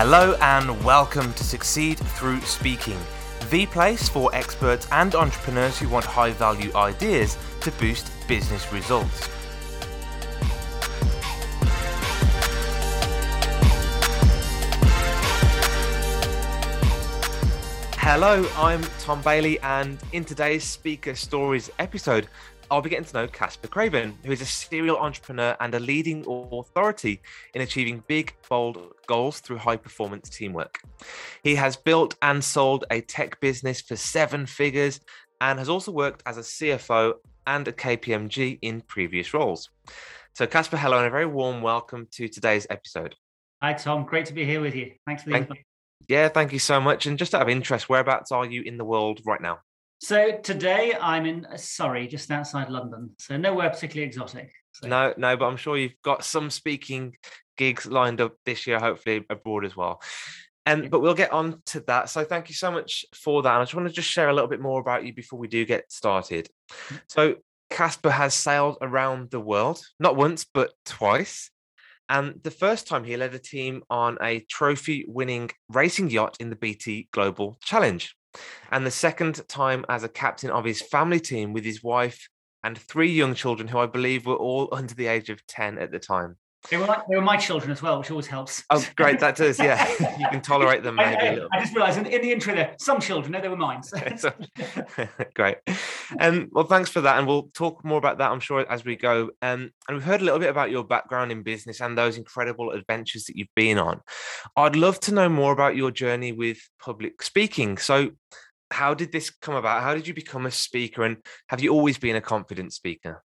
Hello and welcome to Succeed Through Speaking, the place for experts and entrepreneurs who want high value ideas to boost business results. Hello, I'm Tom Bailey, and in today's Speaker Stories episode, I'll be getting to know Caspar Craven, who is a serial entrepreneur and a leading authority in achieving big, bold goals through high performance teamwork. He has built and sold a tech business for seven figures and has also worked as a CFO and a KPMG in previous roles. So, Caspar, hello, and a very warm welcome to today's episode. Hi, Tom. Great to be here with you. Thanks for the Thank, yeah, thank you so much. And just out of interest, whereabouts are you in the world right now? So today I'm in uh, Surrey, just outside London. So nowhere particularly exotic. So. No, no, but I'm sure you've got some speaking gigs lined up this year, hopefully abroad as well. And yeah. but we'll get on to that. So thank you so much for that. And I just want to just share a little bit more about you before we do get started. So Caspar has sailed around the world, not once, but twice. And the first time he led a team on a trophy winning racing yacht in the BT Global Challenge. And the second time as a captain of his family team with his wife and three young children who I believe were all under the age of 10 at the time. They were like, they were my children as well, which always helps. Oh, great! That does, yeah. you can tolerate them maybe I, I, a little. I just realised in, in, the intro there, some children, no, they were mine. So. great. Um, well, thanks for that, and we'll talk more about that, I'm sure, as we go. Um, and we've heard a little bit about your background in business and those incredible adventures that you've been on. I'd love to know more about your journey with public speaking. So, how did this come about? How did you become a speaker, and have you always been a confident speaker?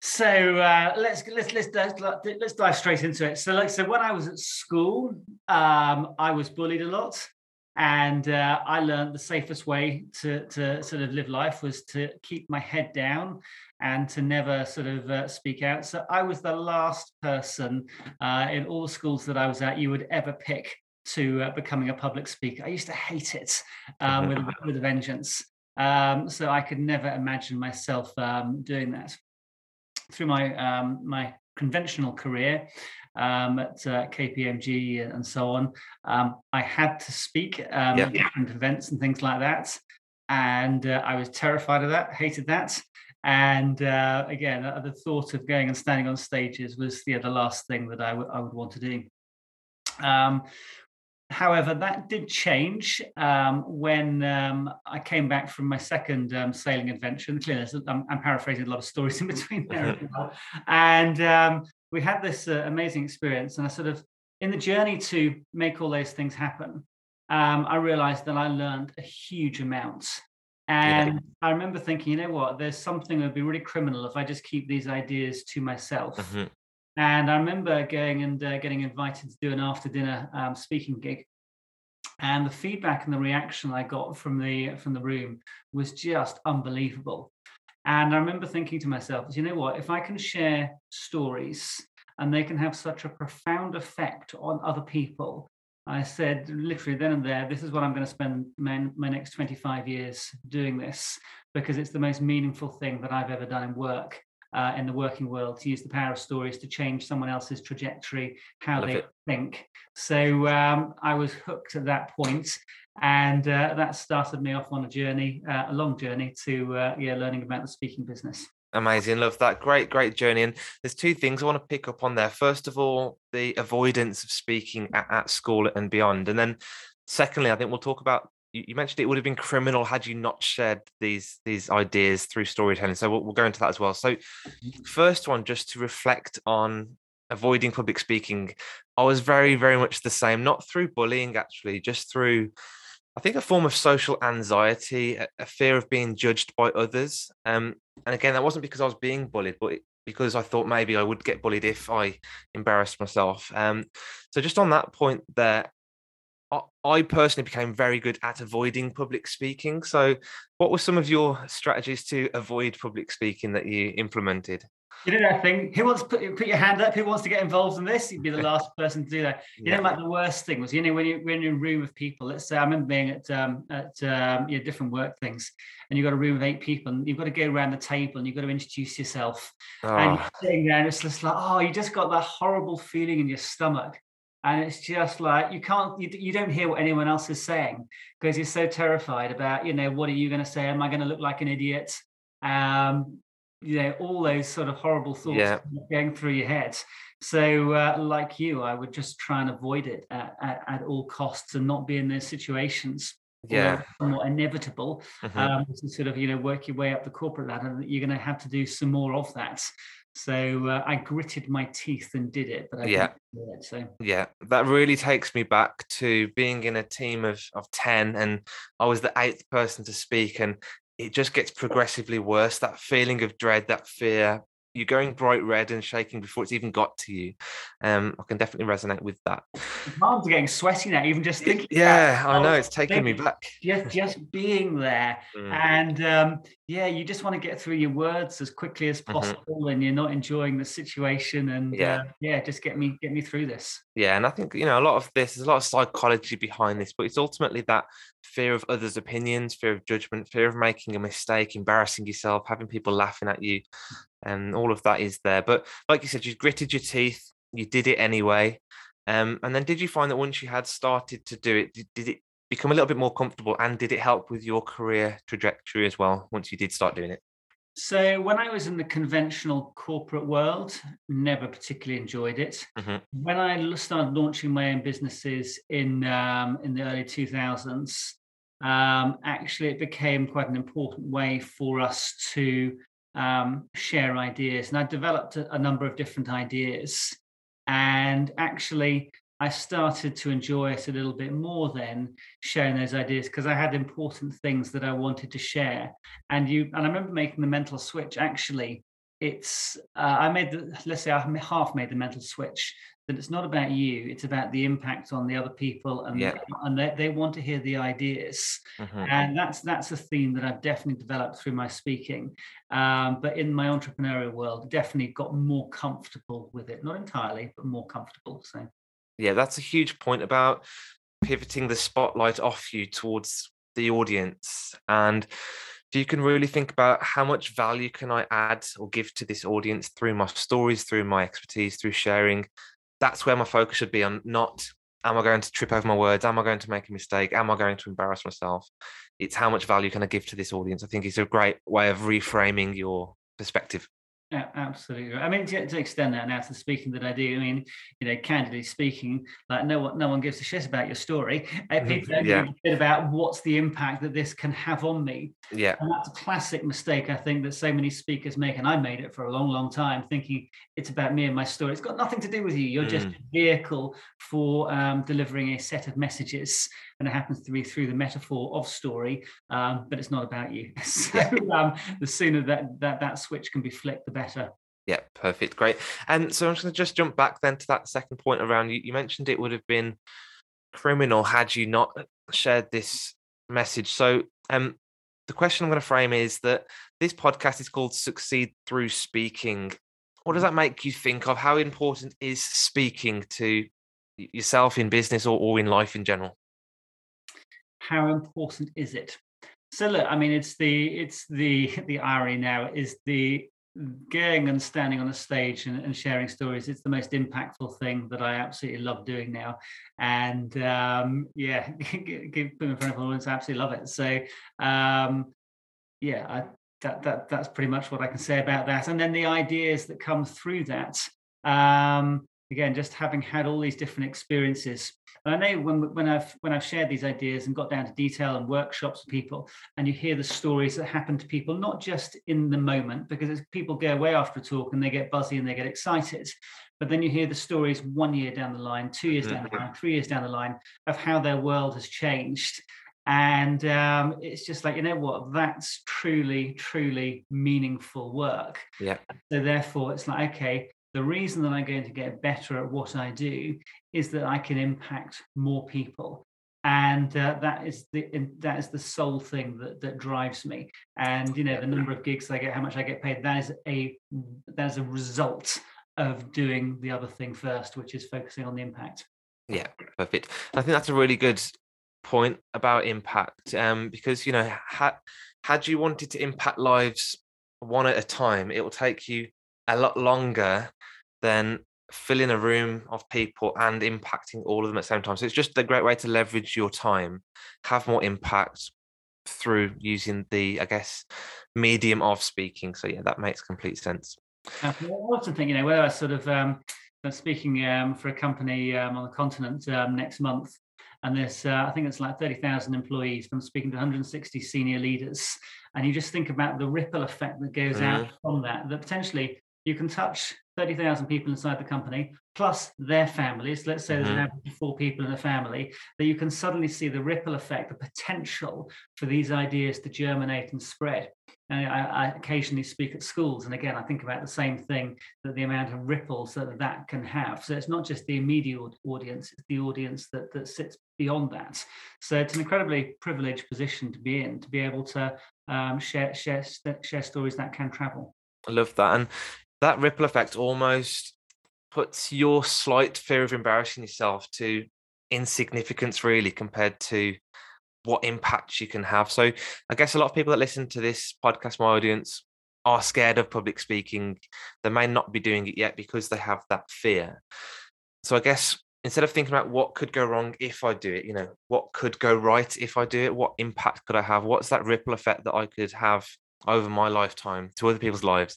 So uh, let's let's let's let's dive straight into it. So like so when I was at school, um, I was bullied a lot, and uh, I learned the safest way to to sort of live life was to keep my head down and to never sort of uh, speak out. So I was the last person uh, in all the schools that I was at you would ever pick to uh, becoming a public speaker. I used to hate it um, with with a vengeance. Um, so I could never imagine myself um, doing that through my um, my conventional career um, at uh, KPMG and so on, um, I had to speak um, at different events and things like that, and uh, I was terrified of that, hated that. And uh, again, uh, the thought of going and standing on stages was yeah, the last thing that I, w- I would want to do. However, that did change um, when um, I came back from my second um, sailing adventure. And clearly, I'm, I'm, paraphrasing a lot of stories in between there well. And um, we had this uh, amazing experience. And I sort of, in the journey to make all those things happen, um, I realized that I learned a huge amount. And yeah. I remember thinking, you know what, there's something that would be really criminal if I just keep these ideas to myself. Mm-hmm. And I remember going and uh, getting invited to do an after dinner um, speaking gig. And the feedback and the reaction I got from the from the room was just unbelievable. And I remember thinking to myself, you know what, if I can share stories and they can have such a profound effect on other people, I said literally then and there, this is what I'm going to spend my, my next 25 years doing this because it's the most meaningful thing that I've ever done in work uh, in the working world to use the power of stories to change someone else's trajectory, how they it. think. So um, I was hooked at that point, and uh, that started me off on a journey, uh, a long journey to uh, yeah, learning about the speaking business. Amazing, love that. Great, great journey. And there's two things I want to pick up on there. First of all, the avoidance of speaking at, at school and beyond, and then secondly, I think we'll talk about you, mentioned it would have been criminal had you not shared these these ideas through storytelling. So we'll, we'll go into that as well. So, mm-hmm. first one, just to reflect on avoiding public speaking, I was very very much the same. Not through bullying, actually, just through. I think a form of social anxiety, a, a fear of being judged by others. Um, and again, that wasn't because I was being bullied, but it, because I thought maybe I would get bullied if I embarrassed myself. Um, so just on that point there, I personally became very good at avoiding public speaking. So, what were some of your strategies to avoid public speaking that you implemented? You know that thing. Who wants to put, put your hand up? Who wants to get involved in this? You'd be the last person to do that. You yeah. know, like the worst thing was, you know, when you when you're in a room of people. Let's say I remember being at um, at um, you know, different work things, and you've got a room of eight people, and you've got to go around the table, and you've got to introduce yourself, oh. and you're sitting there, and it's just like, oh, you just got that horrible feeling in your stomach and it's just like you can't you, you don't hear what anyone else is saying because you're so terrified about you know what are you going to say am i going to look like an idiot um you know all those sort of horrible thoughts Yeah. going through your head so uh, like you i would just try and avoid it at, at, at all costs and not be in those situations Yeah. somewhat inevitable Mhm. um, to sort of you know work your way up the corporate ladder you're going to have to do some more of that so uh, i gritted my teeth and did it but i Yeah. it, so Yeah, that really takes me back to being in a team of, of 10 and I was the eighth person to speak and it just gets progressively worse. That feeling of dread, that fear, you're going bright red and shaking before it's even got to you. Um, I can definitely resonate with that. My arms are getting sweaty now, even just thinking. Yeah, I know it's taking me back. Just, just being there, Mm, and um, yeah, you just want to get through your words as quickly as Mhm. possible, and you're not enjoying the situation, and Yeah. uh, yeah, just get me, get me through this. Yeah, and I think you know a lot of this. There's a lot of psychology behind this, but it's ultimately that fear of others' opinions, fear of judgment, fear of making a mistake, embarrassing yourself, having people laughing at you, and all of that is there. But like you said, you gritted your teeth, you did it anyway. Um, and then did you find that once you had started to do it, did, did it become a little bit more comfortable, and did it help with your career trajectory as well once you did start doing it? So when I was in the conventional corporate world, never particularly enjoyed it. Mhm. When I started launching my own businesses in um, in the early 2000s, um, actually it became quite an important way for us to um, share ideas. And I developed a, a number of different ideas. And actually, I started to enjoy it a little bit more then, sharing those ideas because I had important things that I wanted to share. And you and i remember making the mental switch actually. It's uh, i made the let's say i half made the mental switch that it's not about you it's about the impact on the other people and Yeah. and they, they want to hear the ideas. Mhm. and that's that's a theme that i've definitely developed through my speaking. Um, but in my entrepreneurial world definitely got more comfortable with it. Not entirely but more comfortable so Yeah, that's a huge point about pivoting the spotlight off you towards the audience. And if you can really think about how much value can I add or give to this audience through my stories, through my expertise, through sharing, that's where my focus should be on not am I going to trip over my words? Am I going to make a mistake? Am I going to embarrass myself? It's how much value can I give to this audience? I think it's a great way of reframing your perspective. Absolutely. I mean, to, to extend that now to the speaking that I do, I mean, you know, candidly speaking, like no one, no one gives a shit about your story. Uh, Mhm, People yeah. give a bit about what's the impact that this can have on me, Yeah. and that's a classic mistake I think that so many speakers make, and I made it for a long, long time, thinking it's about me and my story. It's got nothing to do with you. You're just Mm. a vehicle for um, delivering a set of messages, and it happens to be through the metaphor of story, um, but it's not about you. So um, the sooner that that that switch can be flicked, the better. Yeah, perfect. Great. And so I'm just going to just jump back then to that second point around you. You mentioned it would have been criminal had you not shared this message. So um the question I'm going to frame is that this podcast is called Succeed Through Speaking. What does that make you think of? How important is speaking to yourself in business or, or in life in general? how important is it so look i mean it's the it's the the irony now is the going and standing on a stage and, and sharing stories it's the most impactful thing that i absolutely love doing now. And um yeah give put in front of audience i absolutely love it. So um yeah i that, that that's pretty much what i can say about that. And then the ideas that come through that um again just having had all these different experiences and I know when when I've when I've shared these ideas and got down to detail and workshops with people, and you hear the stories that happen to people, not just in the moment, because it's, people go away after a talk and they get buzzy and they get excited, but then you hear the stories one year down the line, two years down the line, three years down the line of how their world has changed. And um, it's just like, you know what, that's truly, truly meaningful work. Yeah. So therefore, it's like, okay, the reason that I'm going to get better at what I do is that I can impact more people. And uh, that is the that is the sole thing that that drives me. And you know the number of gigs I get, how much I get paid. That is a that is a result of doing the other thing first, which is focusing on the impact. Yeah, perfect. I think that's a really good point about impact. Um, because you know, had had you wanted to impact lives one at a time, it will take you a lot longer than filling a room of people and impacting all of them at the same time. So it's just a great way to leverage your time, have more impact through using the, I guess, medium of speaking. So yeah, that makes complete sense. I also think, you know, whether I sort of um, speaking um, for a company um, on the continent um, next month, and there's uh, I think it's like 30,000 employees. I'm speaking to 160 senior leaders, and you just think about the ripple effect that goes mm. out mm-hmm. from that. That potentially you can touch 30,000 people inside the company, plus their families. Let's say there's mm-hmm. an average of four people in a family, that you can suddenly see the ripple effect, the potential for these ideas to germinate and spread. And I, I, occasionally speak at schools, and again, I think about the same thing that the amount of ripples that that can have. So it's not just the immediate audience, it's the audience that, that sits beyond that. So it's an incredibly privileged position to be in, to be able to um, share, share, share stories that can travel. I love that. And that ripple effect almost puts your slight fear of embarrassing yourself to insignificance really compared to what impact you can have. So i guess a lot of people that listen to this podcast my audience are scared of public speaking. They may not be doing it yet because they have that fear. So i guess instead of thinking about what could go wrong if i do it you know what could go right if i do it? What impact could i have? What's that ripple effect that i could have over my lifetime to other people's lives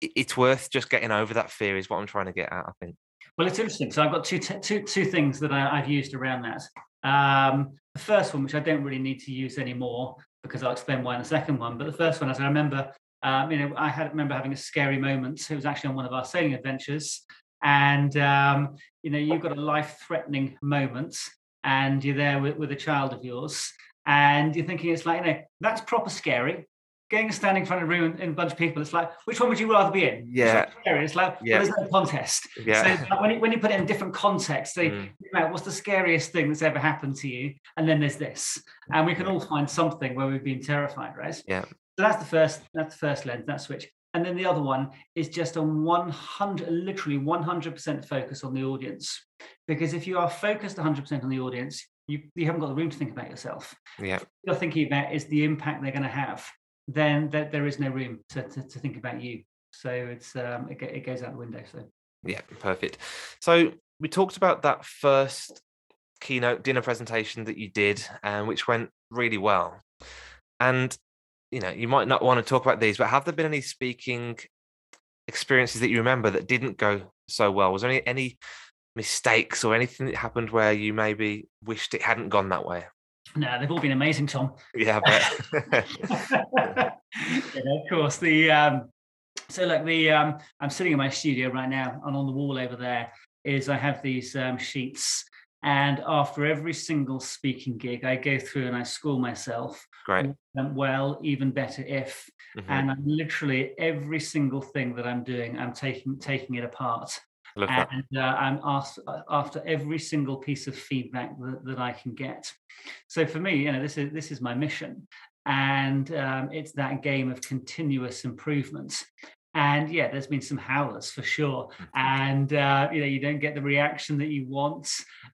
it's worth just getting over that fear is what i'm trying to get at i think. Well it's interesting so i've got two two, two things that I, have used around that. Um, the first one which i don't really need to use anymore because i'll explain why in the second one but the first one as i remember um, you know i had remember having a scary moment. It was actually on one of our sailing adventures. And um, you know you've got a life threatening moment and you're there with, with a child of yours and you're thinking it's like you know that's proper scary getting standing in front of a room in a bunch of people, it's like, which one would you rather be in? Yeah. It's like, yeah. well, there's no contest. Yeah. So when, you, when you put it in different contexts, they, mm. you know, what's the scariest thing that's ever happened to you? And then there's this. And we can all find something where we've been terrified, right? Yeah. So that's the first, that's the first lens, that switch. And then the other one is just a 100, literally 100% focus on the audience. Because if you are focused 100% on the audience, you, you haven't got the room to think about yourself. Yeah. What you're thinking about is the impact they're going to have then there, is no room to, to, to, think about you. So it's um, it, it goes out the window. So yeah, perfect. So we talked about that first keynote dinner presentation that you did, um, which went really well. And you know, you might not want to talk about these, but have there been any speaking experiences that you remember that didn't go so well? Was there any any mistakes or anything that happened where you maybe wished it hadn't gone that way? No, they've all been amazing, Tom. Yeah, yeah of course. The um, so like the um, I'm sitting in my studio right now, and on the wall over there is I have these um, sheets, and after every single speaking gig, I go through and I score myself. Great. Well, even better if, mm-hmm. and I'm literally every single thing that I'm doing, I'm taking taking it apart and uh, I'm asked uh, after every single piece of feedback that, that, I can get. So for me, you know, this is this is my mission, and um, it's that game of continuous improvement and yeah there's been some howlers for sure. Mm-hmm. and uh, you know you don't get the reaction that you want.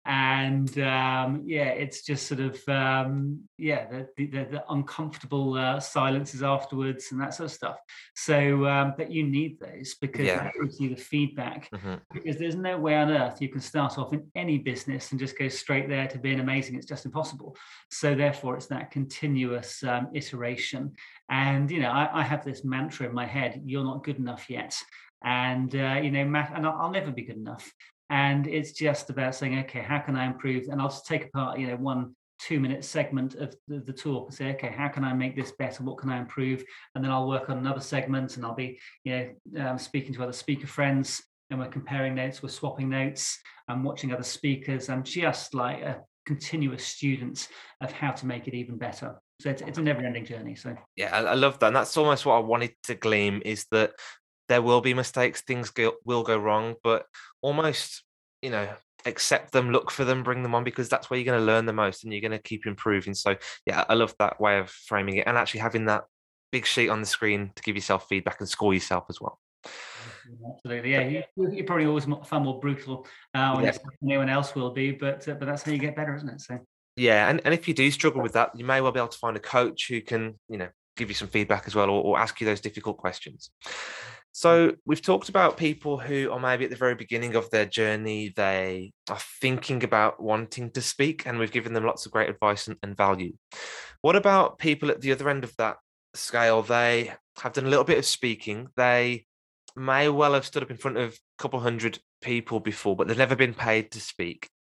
And um, yeah it's just sort of um, yeah the, the, the uncomfortable uh, silences afterwards and that sort of stuff. So um, but you need those because yeah. that gives you the feedback. Mm-hmm. because there's no way on earth you can start off in any business and just go straight there to being amazing. It's just impossible. So therefore it's that continuous um, iteration and you know, I, I, have this mantra in my head: "You're not good enough yet," and uh, you know, and I'll, I'll, never be good enough. And it's just about saying, "Okay, how can I improve?" And I'll just take apart, you know, one two-minute segment of the, the talk and say, "Okay, how can I make this better? What can I improve?" And then I'll work on another segment, and I'll be, you know, um, speaking to other speaker friends, and we're comparing notes, we're swapping notes, I'm watching other speakers. I'm just like a continuous student of how to make it even better. So it's, it's a never ending journey. So yeah, I, I, love that. And that's almost what I wanted to glean is that there will be mistakes, things go, will go wrong, but almost, you know, accept them, look for them, bring them on because that's where you're going to learn the most and you're going to keep improving. So yeah, I love that way of framing it and actually having that big sheet on the screen to give yourself feedback and score yourself as well. Absolutely, yeah. You, are probably always far more brutal uh, anyone else will be, but uh, but that's how you get better, isn't it? So yeah, and, and if you do struggle with that, you may well be able to find a coach who can, you know, give you some feedback as well or, or ask you those difficult questions. Mm. So we've talked about people who are maybe at the very beginning of their journey, they are thinking about wanting to speak, and we've given them lots of great advice and, and value. What about people at the other end of that scale? They have done a little bit of speaking. They may well have stood up in front of a couple hundred people before, but they've never been paid to speak.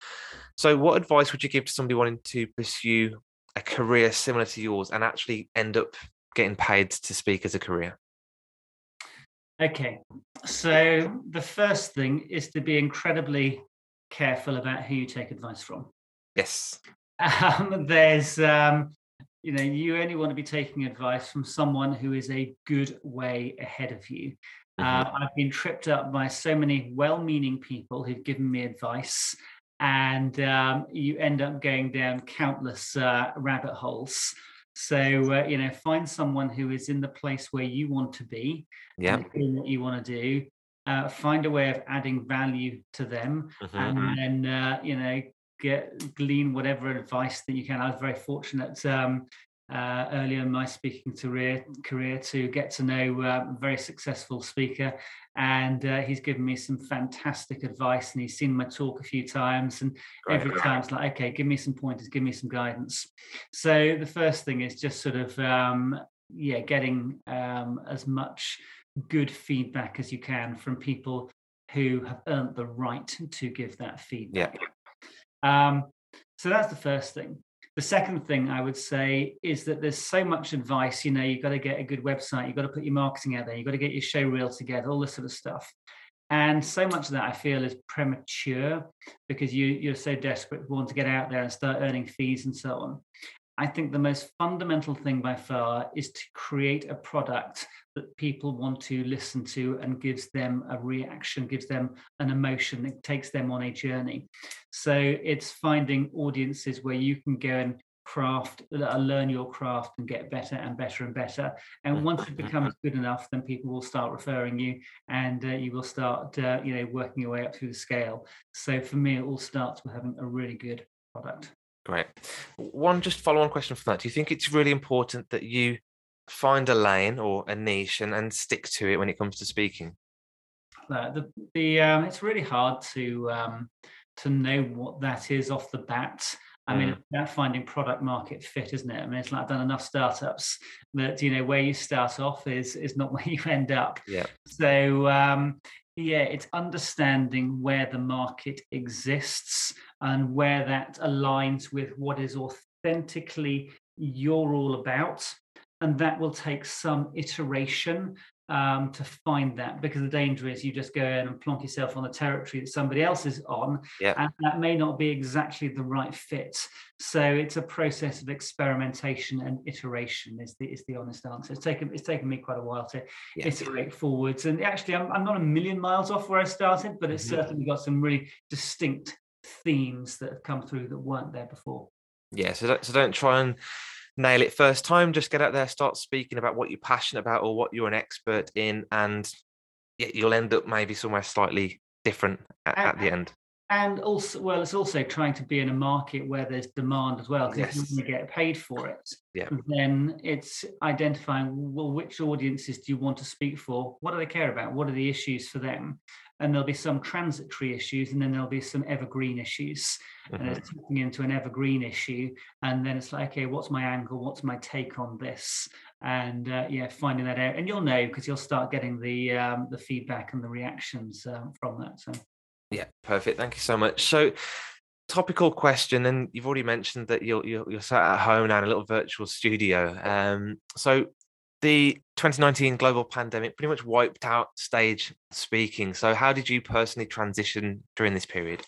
So, what advice would you give to somebody wanting to pursue a career similar to yours and actually end up getting paid to speak as a career? Okay, so the first thing is to be incredibly careful about who you take advice from. Yes. Um, there's, um, you know, you only want to be taking advice from someone who is a good way ahead of you. Mm-hmm. Uh, I've been tripped up by so many well meaning people who've given me advice, and um, you end up going down countless uh, rabbit holes. So, uh, you know, find someone who is in the place where you want to be, yeah. doing what you want to do. Uh, find a way of adding value to them, mm-hmm. and mm-hmm. then, uh, you know, get glean whatever advice that you can. I was very fortunate um, uh, earlier in my speaking career, career to get to know uh, a very successful speaker. And uh, he's given me some fantastic advice and he's seen my talk a few times. And Great. every time it's like, okay, give me some pointers, give me some guidance. So the first thing is just sort of, um, yeah, getting um, as much good feedback as you can from people who have earned the right to give that feedback. Yeah. Um, so that's the first thing. The second thing I would say is that there's so much advice. You know, you've got to get a good website, you've got to put your marketing out there, you've got to get your show reel together, all this sort of stuff. And so much of that I feel is premature because you you're so desperate want to get out there and start earning fees and so on. I think the most fundamental thing by far is to create a product that people want to listen to and gives them a reaction, gives them an emotion, it takes them on a journey. So it's finding audiences where you can go and craft, uh, learn your craft and get better and better and better. And once it becomes good enough, then people will start referring you and uh, you will start, uh, you know, working your way up through the scale. So for me, it all starts with having a really good product. Great. One just follow on question from that. Do you think it's really important that you find a lane or a niche and, and stick to it when it comes to speaking? The the um, it's really hard to um, to know what that is off the bat. I mm. mean, about finding product market fit, isn't it? I mean, it's like I've done enough startups that you know where you start off is is not where you end up. Yeah. So um, yeah, it's understanding where the market exists and where that aligns with what is authentically you're all about. And that will take some iteration um, to find that because the danger is you just go in and plonk yourself on the territory that somebody else is on, yeah. and that may not be exactly the right fit. So it's a process of experimentation and iteration. Is the is the honest answer? It's taken it's taken me quite a while to yeah. iterate forwards, and actually I'm, I'm not a million miles off where I started, but it's mm-hmm. certainly got some really distinct themes that have come through that weren't there before. Yeah, so don't, so don't try and nail it first time. Just get out there, start speaking about what you're passionate about or what you're an expert in, and you'll end up maybe somewhere slightly different at, at the end. And also, well, it's also trying to be in a market where there's demand as well. Because yes. if you want to get paid for it, yeah. then it's identifying well which audiences do you want to speak for? What do they care about? What are the issues for them? And there'll be some transitory issues and then there'll be some evergreen issues. Mm-hmm. and it's tapping into an evergreen issue and then it's like okay what's my angle? What's my take on this? And uh, yeah finding that out. And you'll know because you'll start getting the um, the feedback and the reactions um, from that so. Yeah perfect. Thank you so much. So topical question and you've already mentioned that you're, you're, you're sat at home now in a little virtual studio. Um, so the 2019 global pandemic pretty much wiped out stage speaking. So, how did you personally transition during this period?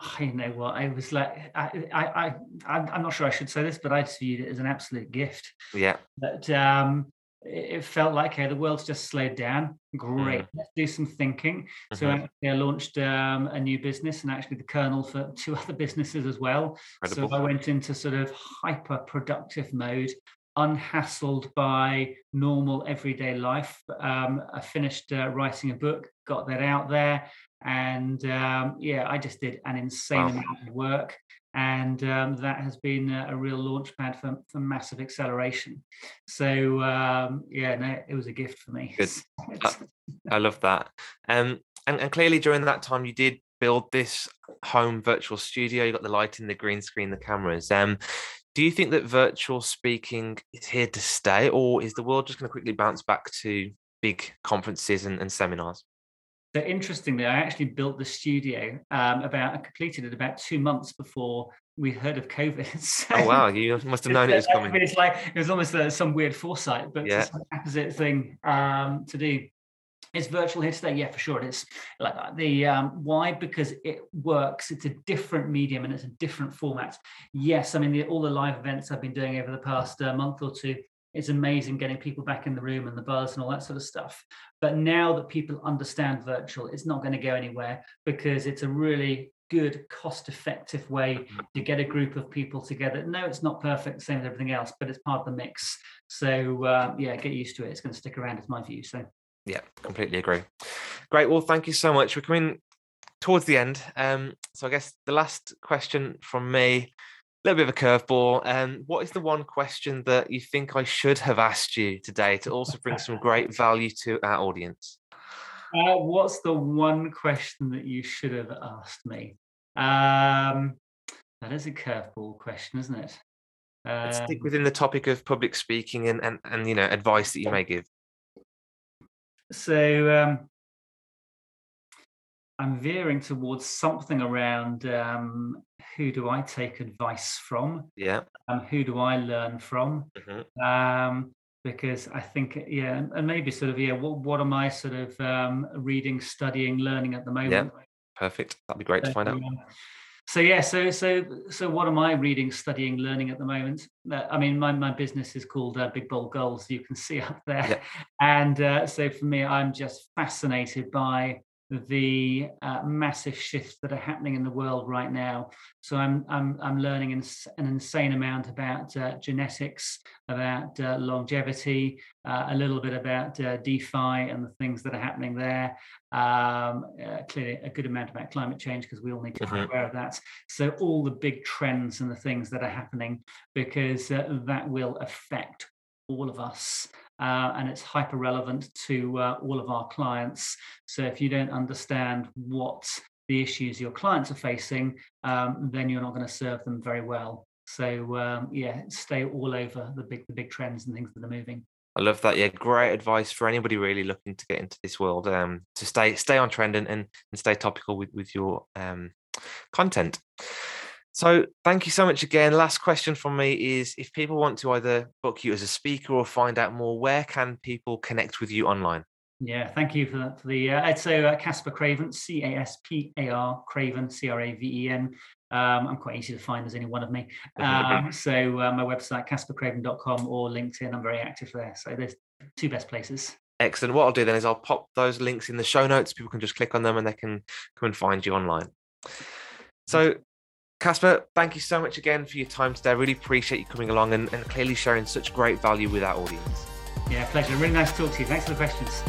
I know what I was like. I, I, I, I'm not sure I should say this, but I just viewed it as an absolute gift. Yeah. But um, it felt like, hey, the world's just slowed down. Great, mm. let's do some thinking. Mm-hmm. So I launched um, a new business and actually the kernel for two other businesses as well. Incredible. So I went into sort of hyper productive mode unhassled by normal everyday life. Um, I finished uh, writing a book, got that out there, and um, yeah, I just did an insane wow. amount of work, and um, that has been a, a, real launch pad for, for massive acceleration. So um, yeah, no, it was a gift for me. Good. Uh, I love that. Um, and, and clearly during that time you did build this home virtual studio. You got the lighting, the green screen, the cameras. Um, do you think that virtual speaking is here to stay, or is the world just going to quickly bounce back to big conferences and, and seminars? So interestingly, I actually built the studio um, about I completed it about two months before we heard of COVID. So oh wow, you must have known it was coming. it's like it was almost uh, some weird foresight, but yeah. it's an opposite thing um, to do. Is virtual here today? Yeah, for sure it is. Like uh, the um, why? Because it works. It's a different medium and it's a different format. Yes, I mean the, all the live events I've been doing over the past uh, month or two it's amazing getting people back in the room and the buzz and all that sort of stuff. But now that people understand virtual, it's not going to go anywhere because it's a really good, cost effective way mm-hmm. to get a group of people together. No, it's not perfect, same as everything else, but it's part of the mix. So, uh, yeah, get used to it. It's going to stick around, is my view. So, yeah, completely agree. Great. Well, thank you so much. We're coming towards the end. Um, so, I guess the last question from me a little bit of a curveball. Um, what is the one question that you think I should have asked you today to also bring some great value to our audience? Uh, what's the one question that you should have asked me? Um, that is a curveball question, isn't it? Let's stick um within the topic of public speaking and, and, and you know advice that you may give. So um, I'm veering towards something around um, who do I take advice from? Yeah. Um, who do I learn from? Mm-hmm. Um, because I think, yeah, and maybe sort of, yeah, what, what am I sort of um, reading, studying, learning at the moment? Yeah, perfect. That'd be great so, to find out. So yeah, so so so what am I reading, studying, learning at the moment? Uh, I mean, my my business is called uh, Big Bold Goals. You can see up there, yeah. and uh, so for me, I'm just fascinated by the uh, massive shifts that are happening in the world right now. So I'm I'm I'm learning an, an insane amount about uh, genetics, about uh, longevity, uh, a little bit about uh, DeFi and the things that are happening there. Um, uh, clearly, a good amount about climate change because we all need to be mm-hmm. aware of that. So all the big trends and the things that are happening because that will affect all of us uh, and it's hyper relevant to uh, all of our clients. So if you don't understand what the issues your clients are facing, um, then you're not going to serve them very well. So um, yeah, stay all over the big the big trends and things that are moving. I love that. Yeah, great advice for anybody really looking to get into this world. Um, to stay stay on trend and, and, and stay topical with with your um, content. So thank you so much again. Last question from me is if people want to either book you as a speaker or find out more, where can people connect with you online? Yeah, thank you for that. For the uh, so uh, Caspar Craven, C A S P A R Craven, C R A V E N. Um, I'm quite easy to find as any one of me. Um, so uh, my website casparcraven.com or LinkedIn. I'm very active there. So there's two best places. Excellent. What I'll do then is I'll pop those links in the show notes. People can just click on them and they can come and find you online. So Caspar, thank you so much again for your time today. I really appreciate you coming along and, and clearly sharing such great value with our audience. Yeah, pleasure. Really nice to talk to you. Thanks for the questions.